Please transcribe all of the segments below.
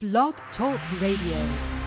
Blog Talk Radio.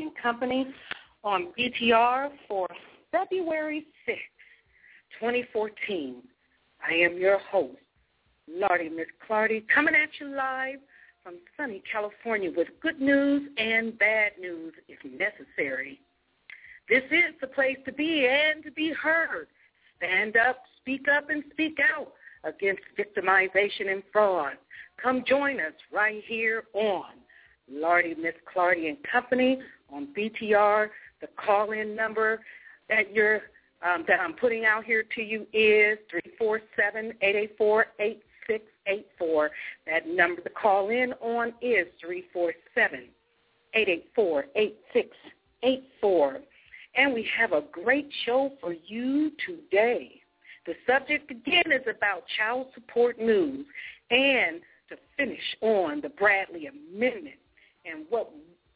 And Company on BTR for February 6, 2014. I am your host, Lardy, Miss Clardy, coming at you live from sunny California with good news and bad news if necessary. This is the place to be and to be heard. Stand up, speak up, and speak out against victimization and fraud. Come join us right here on Lardy, Miss Clardy and Company on BTR. The call-in number that you're um, that I'm putting out here to you is three four seven eight eight four eight six eight four. That number to call in on is three four seven eight eight four eight six eight four. And we have a great show for you today. The subject again is about child support news and to finish on the Bradley Amendment and what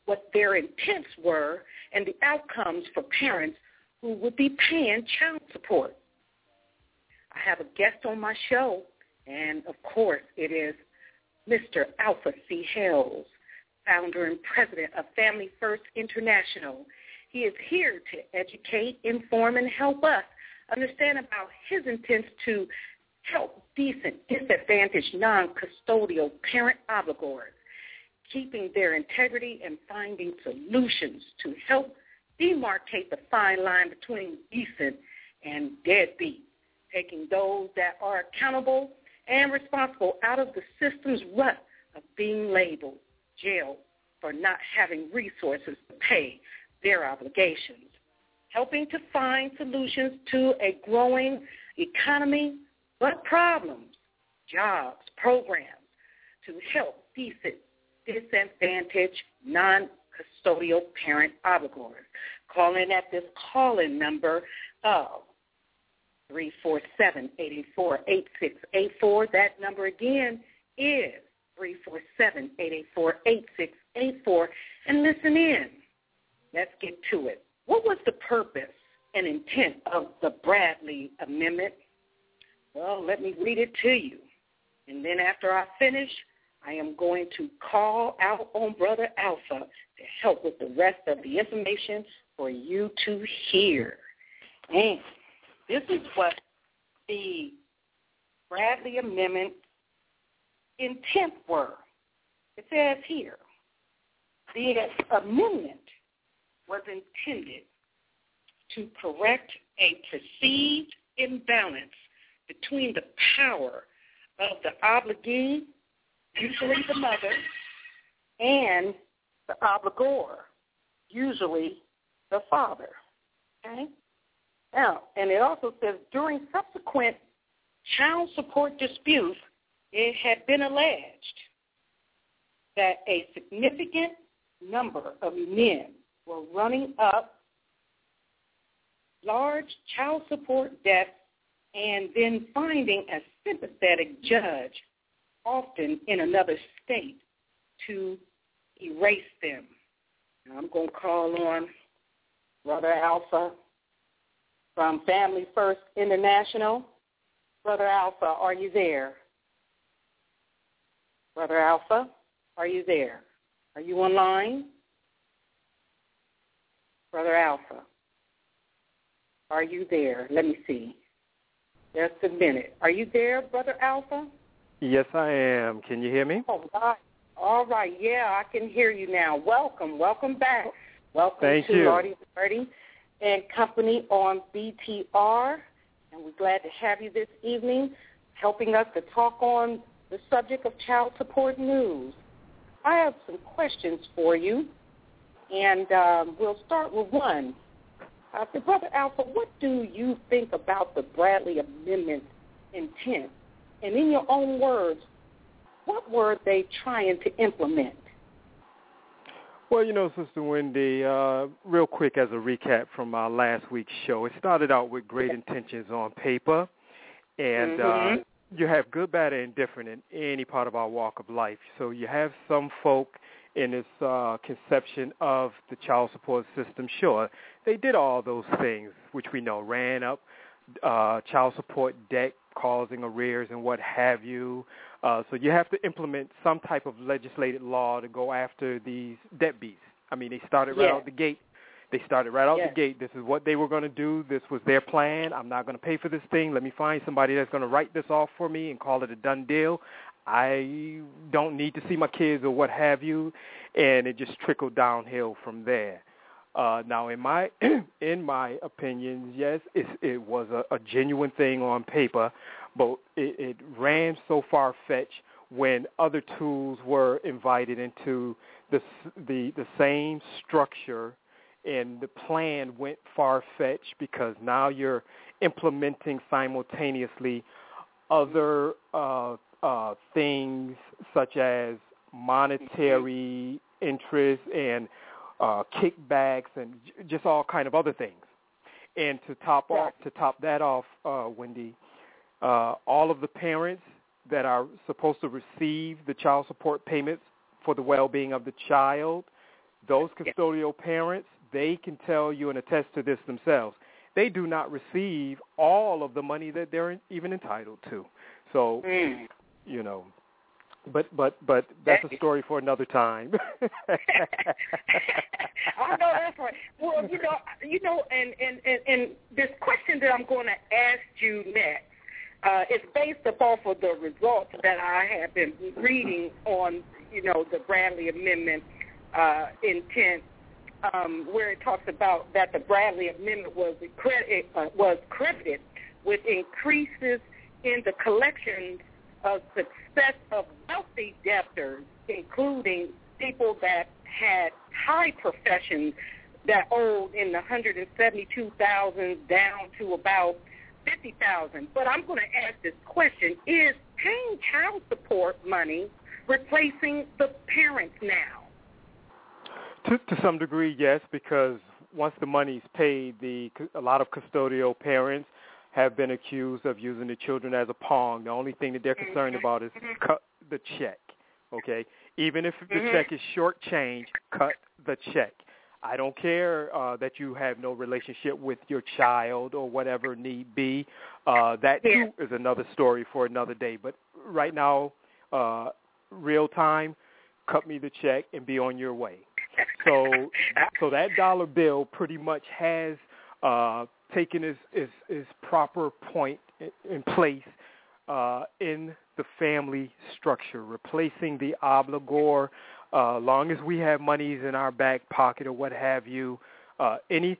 what their intents were and the outcomes for parents who would be paying child support. I have a guest on my show, and of course it is Mr. Alpha C. Hales, founder and president of Family First International. He is here to educate, inform, and help us understand about his intents to help decent, disadvantaged, non-custodial parent obligors, keeping their integrity and finding solutions to help demarcate the fine line between decent and deadbeat, taking those that are accountable and responsible out of the system's rut of being labeled jail for not having resources to pay their obligations, helping to find solutions to a growing economy, but problems, jobs, programs to help decent, disadvantaged, non-custodial parent obligors. Call in at this call-in number of 347-884-8684. That number again is 347-884-8684. And listen in. Let's get to it. What was the purpose and intent of the Bradley Amendment? Well, let me read it to you. And then after I finish, I am going to call out on Brother Alpha to help with the rest of the information for you to hear. And this is what the Bradley Amendment intent were. It says here, the amendment was intended to correct a perceived imbalance between the power of the obligee, usually the mother, and the obligor, usually the father. Okay? Now, and it also says during subsequent child support disputes, it had been alleged that a significant number of men were running up large child support debts and then finding a sympathetic judge, often in another state, to erase them. I'm going to call on Brother Alpha from Family First International. Brother Alpha, are you there? Brother Alpha, are you there? Are you online? Brother Alpha, are you there? Let me see. Just a minute. Are you there, Brother Alpha? Yes, I am. Can you hear me? All right. All right. Yeah, I can hear you now. Welcome. Welcome back. Welcome Thank to you. Birdie and Company on BTR. And we're glad to have you this evening helping us to talk on the subject of child support news. I have some questions for you, and um, we'll start with one. Uh, Brother Alpha, what do you think about the Bradley Amendment intent? And in your own words, what were they trying to implement? Well, you know, Sister Wendy, uh, real quick as a recap from our last week's show, it started out with great intentions on paper, and Mhm. uh, you have good, bad, and indifferent in any part of our walk of life. So you have some folk in this uh, conception of the child support system. Sure, they did all those things, which we know ran up uh, child support debt, causing arrears and what have you. Uh, so you have to implement some type of legislated law to go after these debt deadbeats. I mean, they started right out the gate. They started right out the gate. This is what they were going to do. This was their plan. I'm not going to pay for this thing. Let me find somebody that's going to write this off for me and call it a done deal. I don't need to see my kids or what have you, and it just trickled downhill from there. Uh, now, in my in my opinion, yes, it, it was a, a genuine thing on paper, but it, it ran so far fetched when other tools were invited into the the the same structure, and the plan went far fetched because now you're implementing simultaneously other uh, uh, things such as monetary interest and uh, kickbacks and j- just all kind of other things. And to top off, to top that off, uh, Wendy, uh, all of the parents that are supposed to receive the child support payments for the well-being of the child, those custodial parents, they can tell you and attest to this themselves. They do not receive all of the money that they're even entitled to. So, Mm. you know, but but but that's a story for another time. I know that's right. Well, you know, you know, and and and, and this question that I'm going to ask you next uh, is based upon of the results that I have been reading on, you know, the Bradley Amendment uh, intent, um, where it talks about that the Bradley Amendment was credit, uh, was credited with increases in the collections of success of wealthy debtors, including people that had high professions that owed in the 172,000 down to about 50,000. But I'm going to ask this question, is paying child support money replacing the parents now? To, to some degree, yes, because once the money's paid, the a lot of custodial parents have been accused of using the children as a pawn. The only thing that they're concerned about is cut the check. Okay, even if the Mhm. check is short change, cut the check. I don't care uh, that you have no relationship with your child or whatever need be. Uh, that too is another story for another day. But right now, uh, real time, cut me the check and be on your way. So, so that dollar bill pretty much has uh, taken its, its, its proper point in, place uh, in the family structure, replacing the obligor. Uh, long as we have monies in our back pocket or what have you, uh, any,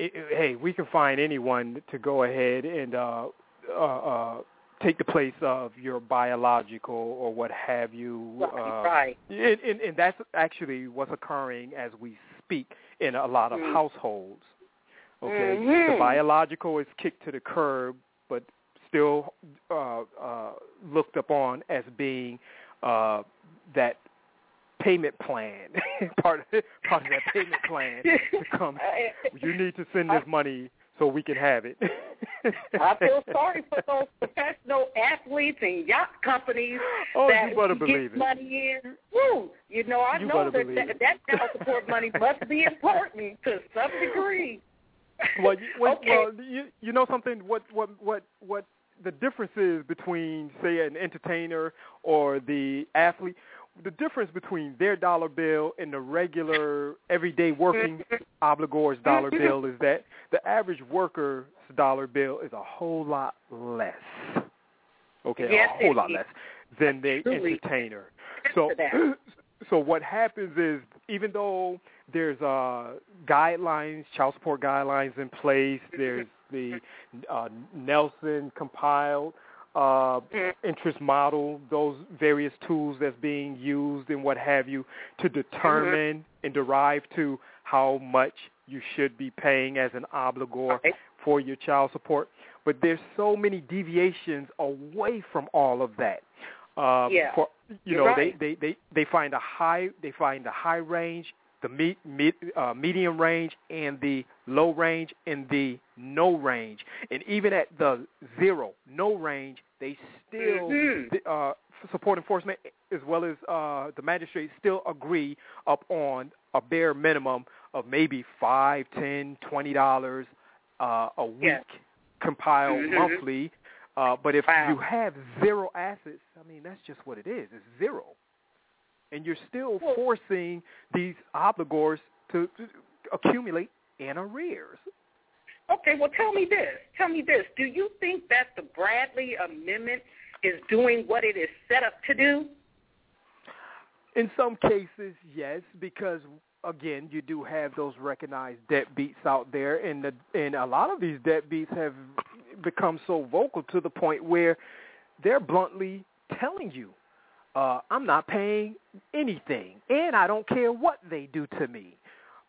i hey, we can find anyone to go ahead and uh, uh, uh, take the place of your biological or what have you. Right, uh, and, and, and that's actually what's occurring as we speak in a lot of Mm. households. Okay, Mhm. the biological is kicked to the curb, but still uh, uh, looked upon as being uh, that payment plan, part of part of that payment plan to come. You need to send this money so we can have it. I feel sorry for those professional athletes and yacht companies Oh, that you better get money in. Woo! You know, I You know that that, that child support money must be important to some degree. Well, you, well, okay. well, you you know something? What what what what the difference is between say an entertainer or the athlete? The difference between their dollar bill and the regular everyday working obligor's dollar Mhm. bill is that the average worker's dollar bill is a whole lot less. Okay, Yes, a whole lot indeed. less than the entertainer. So so what happens is even though there's uh guidelines, child support guidelines in place, there's the uh, Nelson compiled uh, interest model, those various tools that's being used and what have you to determine and derive to how much you should be paying as an obligor Right. for your child support. But there's so many deviations away from all of that. Uh, Yeah. For you You're know, right. they, they, they, they find a high they find the high range, the me, uh, medium range, and the low range, and the no range. And even at the zero, no range, they still Mhm. uh, support enforcement as well as uh, the magistrates still agree up on a bare minimum of maybe five, ten, twenty dollars uh, a week Yes. compiled Mhm. monthly. Uh, but if Wow. you have zero assets, I mean that's just what it is. It's zero, and you're still Well- forcing these obligors to, to accumulate in arrears. Okay, well, tell me this. Tell me this. Do you think that the Bradley Amendment is doing what it is set up to do? In some cases, yes, because again, you do have those recognized deadbeats out there, and the, and a lot of these deadbeats have become so vocal to the point where they're bluntly telling you, uh, "I'm not paying anything, and I don't care what they do to me."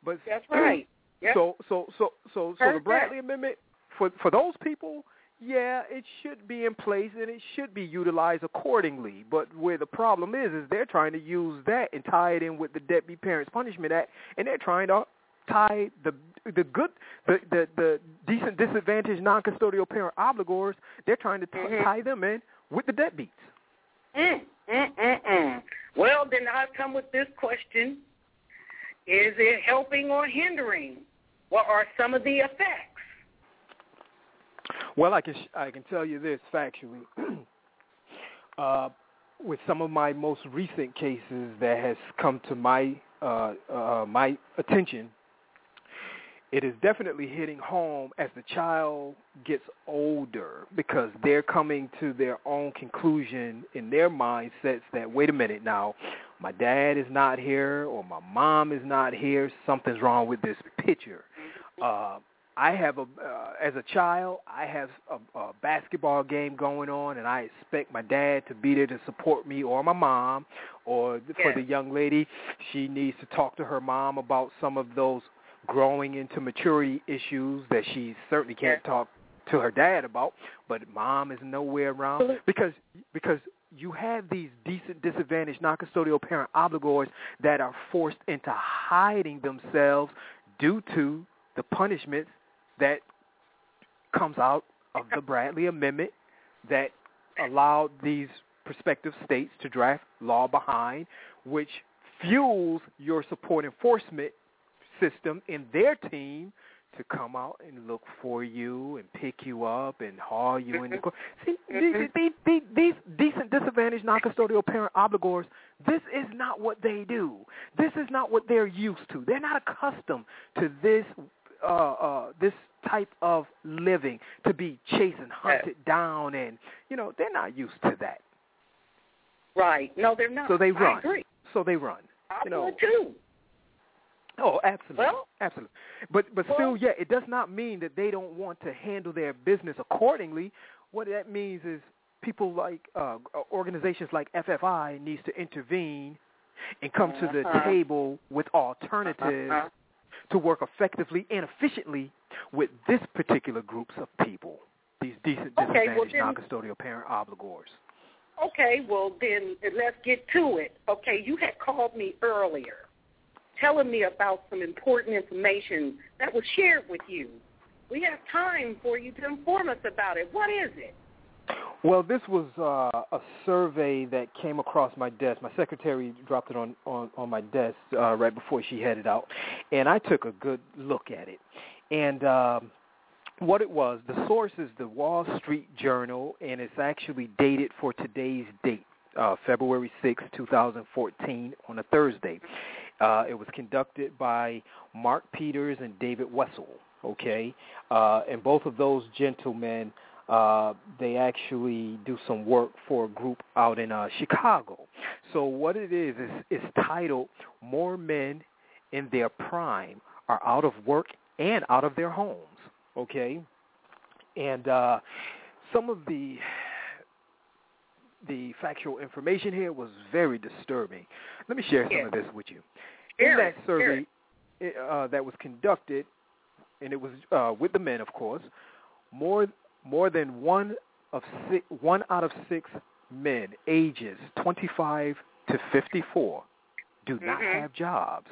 But That's right. Yep. so so so so so the that. Bradley Amendment for for those people, yeah, it should be in place and it should be utilized accordingly. But where the problem is is they're trying to use that and tie it in with the Deadbeat Parents Punishment Act, and they're trying to tie the the good the the, the decent disadvantaged non-custodial parent obligors. They're trying to t- Mhm. tie them in with the deadbeats. Mm, mm, mm, mm. Well, then I come with this question. Is it helping or hindering? What are some of the effects? Well, I can I can tell you this factually. uh, with some of my most recent cases that has come to my uh, uh, my attention, it is definitely hitting home as the child gets older because they're coming to their own conclusion in their mindsets that wait a minute now, my dad is not here or my mom is not here. Something's wrong with this picture. Uh, I have a uh, as a child, I have a, a basketball game going on, and I expect my dad to be there to support me, or my mom, or for the young lady, she needs to talk to her mom about some of those growing into maturity issues that she certainly can't talk to her dad about. But mom is nowhere around because because you have these decent disadvantaged non-custodial parent obligors that are forced into hiding themselves due to the punishments that comes out of the Bradley Amendment that allowed these prospective states to draft law behind, which fuels your support enforcement system in their team to come out and look for you and pick you up and haul you in the court. See, these, these, these, these decent disadvantaged non-custodial parent obligors, this is not what they do. This is not what they're used to. They're not accustomed to this uh, uh, this type of living, to be chased and hunted down, and you know they're not used to that. Right. No, they're not. So they run. So they run. I you know, would too. Oh, absolutely, Well- absolutely. But but Well- still, yeah, it does not mean that they don't want to handle their business accordingly. What that means is people like uh, organizations like FFI needs to intervene and come to the Uh-huh. table with alternatives Uh-huh. to work effectively and efficiently with this particular groups of people. These decent Okay, well disadvantaged then- non-custodial parent obligors. Okay, well then let's get to it. Okay, you had called me earlier telling me about some important information that was shared with you. We have time for you to inform us about it. What is it? Well, this was uh, a survey that came across my desk. My secretary dropped it on, on, on my desk uh, right before she headed out, and I took a good look at it. And um, what it was, the source is the Wall Street Journal, and it's actually dated for today's date, uh, February 6, 2014, on a Thursday. Uh, it was conducted by Mark Peters and David Wessel, okay? Uh, and both of those gentlemen uh, they actually do some work for a group out in uh, Chicago. So what it is is it's titled "More Men in Their Prime Are Out of Work and Out of Their Homes." Okay, and uh, some of the the factual information here was very disturbing. Let me share some of this with you. In that survey uh, that was conducted, and it was uh, with the men, of course, more more than one of six, one out of six men ages 25 to 54 do not Mhm. have jobs.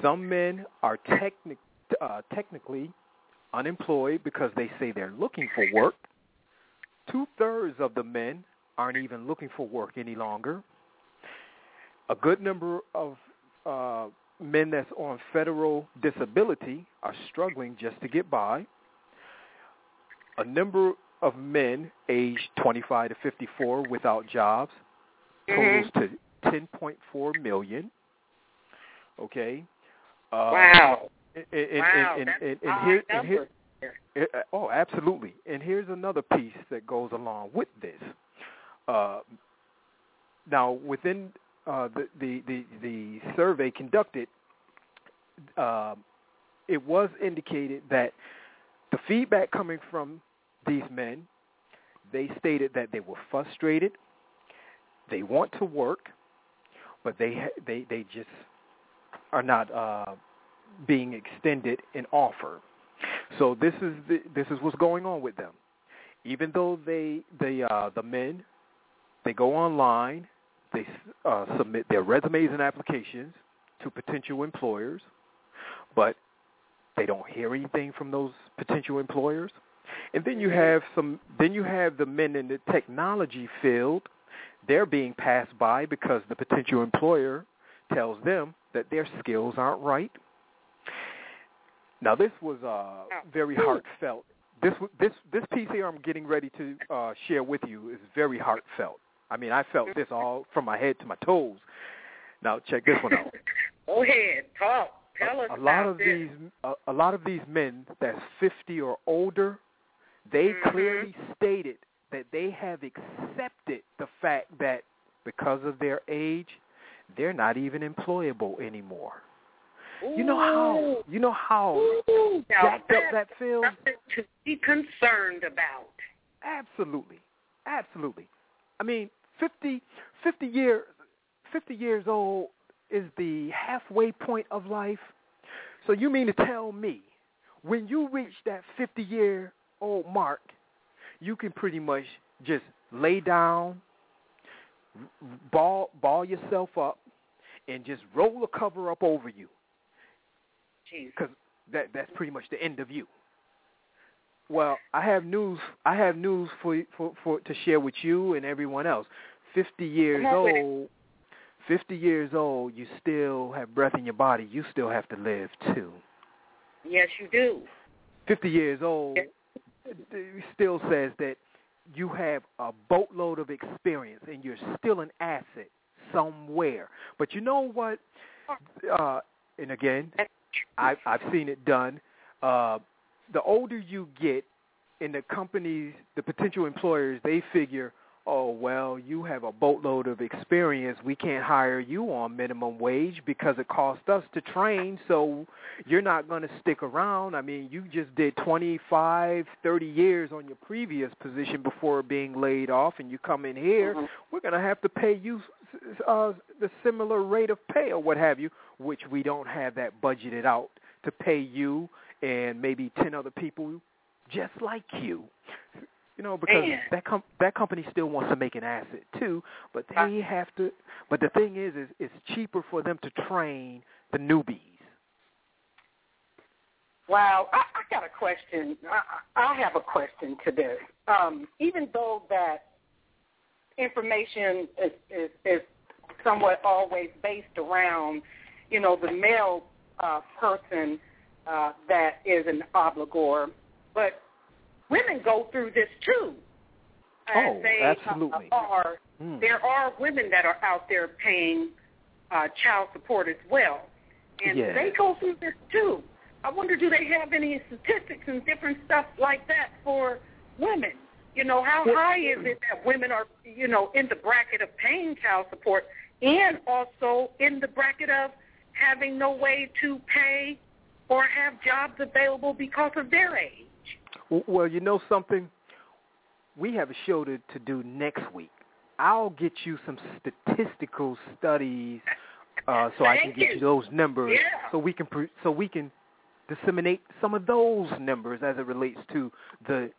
Some men are technic, uh, technically unemployed because they say they're looking for work. Two thirds of the men aren't even looking for work any longer. A good number of uh, men that's on federal disability are struggling just to get by. A number of men aged 25 to 54 without jobs totals Mhm. to 10.4 million. Okay. Uh, wow. And, and, wow. and, that's and, and, here, and here, number. uh, oh, absolutely. And here's another piece that goes along with this. Uh, now, within uh, the, the, the, survey conducted, uh, it was indicated that the feedback coming from these men, they stated that they were frustrated, they want to work, but they they they just are not uh, being extended an offer. So this is the, this is what's going on with them. Even though they the uh, the men they go online, they uh, submit their resumes and applications to potential employers, but they don't hear anything from those potential employers. And then you have some then you have the men in the technology field, they're being passed by because the potential employer tells them that their skills aren't right. Now this was uh, very heartfelt. This this this piece here I'm getting ready to uh, share with you is very heartfelt. I mean, I felt this all from my head to my toes. Now check this one out. Go ahead, talk. Tell us a, a lot of this. these a, a lot of these men that's 50 or older, they Mhm. clearly stated that they have accepted the fact that because of their age, they're not even employable anymore. You know how you know how Ooh, now that feels something to be concerned about. absolutely, absolutely. I mean, 50, 50 years, fifty years old is the halfway point of life. So you mean to tell me, when you reach that fifty year old mark, you can pretty much just lay down, ball ball yourself up, and just roll the cover up over you, because that that's pretty much the end of you. Well, I have news. I have news for for for to share with you and everyone else. Fifty years Come on with it. old. 50 years old, you still have breath in your body. You still have to live too. Yes, you do. 50 years old still says that you have a boatload of experience and you're still an asset somewhere. But you know what? Uh, and again, I've, I've seen it done. Uh, the older you get, and the companies, the potential employers, they figure, oh well, you have a boatload of experience. We can't hire you on minimum wage because it costs us to train. So you're not going to stick around. I mean, you just did 25, 30 years on your previous position before being laid off, and you come in here. Mhm. We're going to have to pay you uh, the similar rate of pay or what have you, which we don't have that budgeted out to pay you and maybe 10 other people just like you. You know, because Man. that com- that company still wants to make an asset too, but they have to. But the thing is, is it's cheaper for them to train the newbies. Wow, I, I got a question. I, I I have a question to this. Um, even though that information is, is, is somewhat always based around, you know, the male uh, person uh, that is an obligor, but women go through this too. Oh, they absolutely. Uh, are Mm. there are women that are out there paying uh, child support as well, and Yes. they go through this too. I wonder, do they have any statistics and different stuff like that for women? You know, how high is it that women are, you know, in the bracket of paying child support and also in the bracket of having no way to pay or have jobs available because of their age? Well, you know something? We have a show to, to do next week. I'll get you some statistical studies uh, so I can get you. you those numbers Yeah. so we can pre- so we can disseminate some of those numbers as it relates to the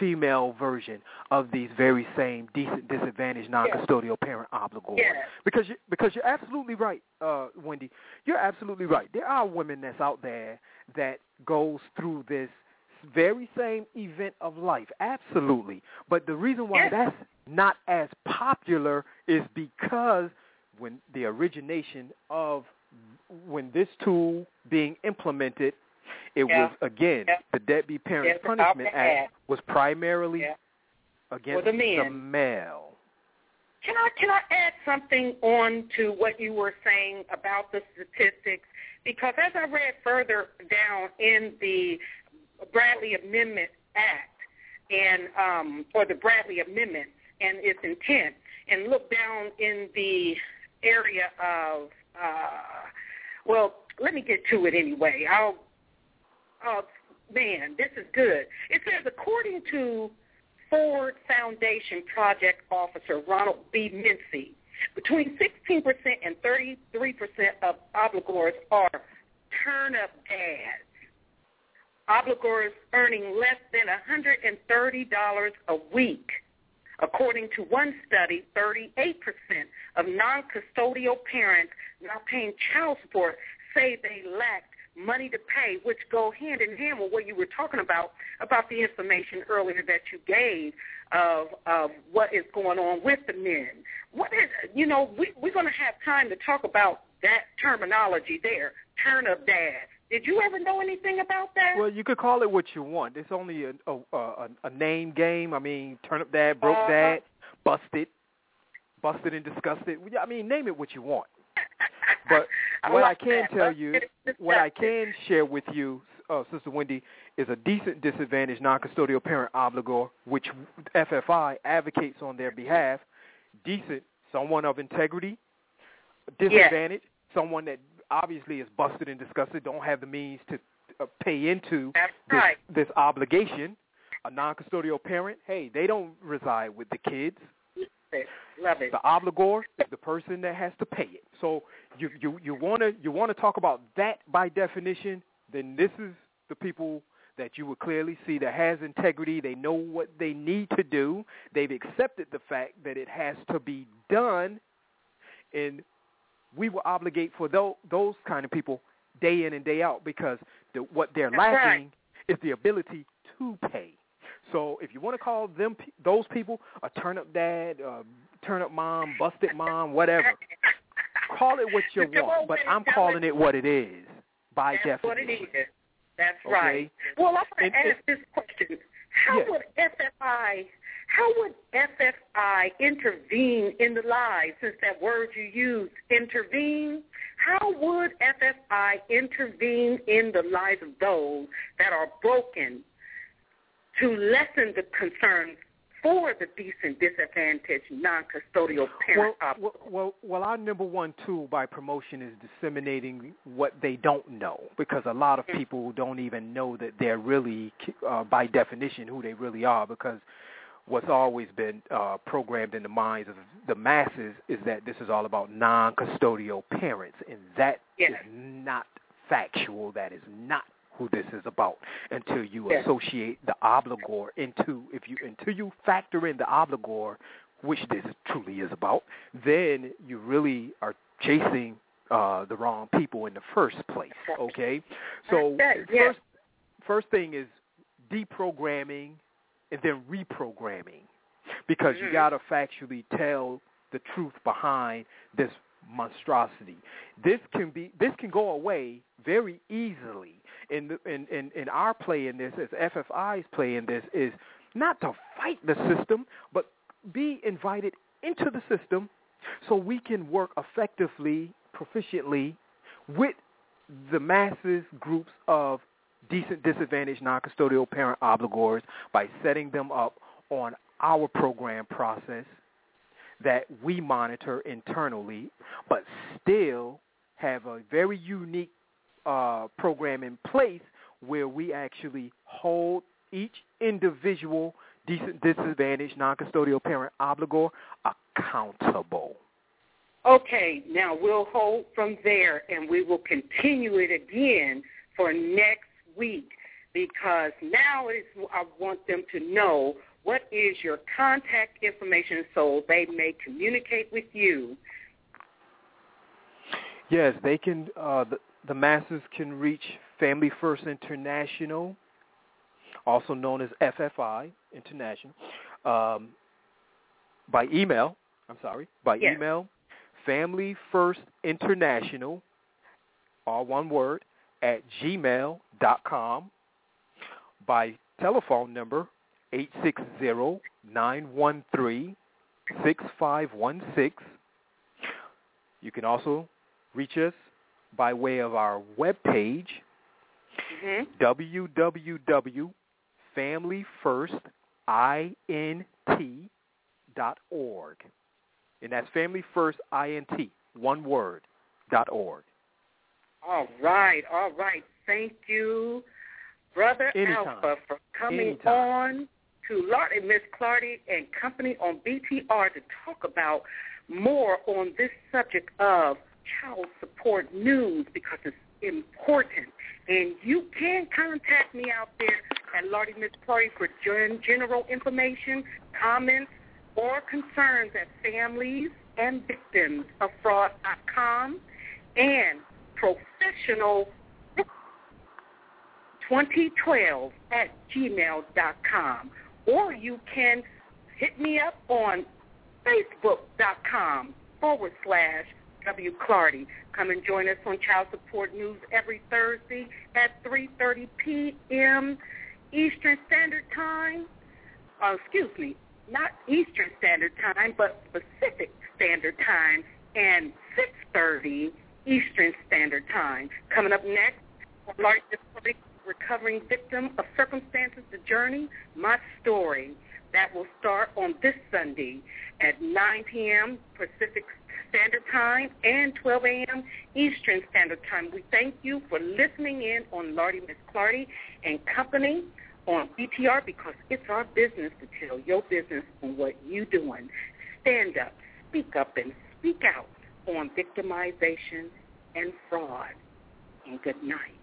female version of these very same decent disadvantaged non-custodial parent obligors. Because you, because you're absolutely right, uh, Wendy. You're absolutely right. There are women that's out there that goes through this very same event of life. Absolutely. But the reason why Yes. that's not as popular is because when the origination of when this tool being implemented, it Yeah. was again Yeah. the Deadbeat Parents Yes, Punishment Act was primarily Yeah. against the men. male. Can I can I add something on to what you were saying about the statistics? Because as I read further down in the Bradley Amendment Act and um, or the Bradley Amendment and its intent, and look down in the area of uh, well, let me get to it anyway. I'll oh man, this is good. It says according to Ford Foundation project officer Ronald B. Mincy, between 16% and 33% of obligors are turnip dads. Obligors earning less than $130 a week. According to one study, 38% of non-custodial parents now paying child support say they lacked money to pay, which go hand in hand with what you were talking about, about the information earlier that you gave of, of what is going on with the men. What is, you know, we, we're going to have time to talk about that terminology there, turnip dad. Did you ever know anything about that? Well, you could call it what you want. It's only a a, a, a name game. I mean, turnip dad, broke dad, busted, busted and disgusted. I mean, name it what you want. But what I can that. tell you, what I can share with you, uh, Sister Wendy, is a decent disadvantaged non-custodial parent obligor, which FFI advocates on their behalf. Decent, someone of integrity. Disadvantaged, someone that obviously is busted and disgusted, don't have the means to uh, pay into this, right. this obligation. A non-custodial parent, hey, they don't reside with the kids. Love it. The obligor is the person that has to pay it. So you you you want to you want to talk about that by definition, then this is the people that you would clearly see that has integrity. They know what they need to do. They've accepted the fact that it has to be done, and we will obligate for those those kind of people day in and day out because the, what they're That's right. lacking is the ability to pay. So if you want to call them those people a turnip dad, uh, turnip mom, busted mom, whatever, call it what you want, but I'm calling it what it is by That's definition. what it is. That's Okay. right. Well, I want to And- ask this question: How Yes. would FFI, how would FFI intervene in the lives? Since that word you used, intervene. How would FFI intervene in the lives of those that are broken to lessen the concerns for the decent, disadvantaged, non-custodial parent? Well, well, well, well, our number one tool by promotion is disseminating what they don't know, because a lot of people don't even know that they're really, uh, by definition, who they really are. Because what's always been uh, programmed in the minds of the masses is that this is all about non-custodial parents, and that is Yes. not factual. That is not who this is about until you Yes. associate the obligor into if you until you factor in the obligor which this truly is about, then you really are chasing uh, the wrong people in the first place. Okay, so yes. first first thing is deprogramming and then reprogramming because you Mhm. got to factually tell the truth behind this monstrosity. This can be this can go away very easily. In the, in, in in our play in this, as FFI's play in this, is not to fight the system, but be invited into the system so we can work effectively, proficiently with the masses groups of decent disadvantaged non-custodial parent obligors by setting them up on our program process that we monitor internally, but still have a very unique uh, program in place where we actually hold each individual decent disadvantaged non-custodial parent obligor accountable. Okay, now we'll hold from there and we will continue it again for next week because now is I want them to know what is your contact information so they may communicate with you. Yes, they can. Uh, the, the masses can reach Family First International, also known as FFI International, um, by email. I'm sorry, by Yes. email, Family First International, all one word, at gmail.com. By telephone number 860-913-6516. You can also reach us by way of our webpage, Mm-hmm. www.familyfirstint.org. And that's Family First INT, one word, dot org. All right, all right. Thank you, Brother Anytime. Alpha, for coming Anytime. on to Lardy, Miss Clardy and company on BTR to talk about more on this subject of child support news because it's important. And you can contact me out there at Lardy Miss Clardy for gen- general information, comments, or concerns at families and victims of fraud.com and professional 2012 at gmail.com. Or you can hit me up on facebook.com forward slash W. Clardy. Come and join us on Child Support News every Thursday at 3.30 p.m. Eastern Standard Time. Uh, excuse me, not Eastern Standard Time, but Pacific Standard Time and 6.30 Eastern Standard Time. Coming up next, largest recovering victim of circumstances, the journey, my story. That will start on this Sunday at 9 p.m. Pacific Standard Time and 12 a.m. Eastern Standard Time. We thank you for listening in on Lardy Miss Clardy and Company on BTR because it's our business to tell your business on what you're doing. Stand up, speak up, and speak out on victimization and fraud. And good night.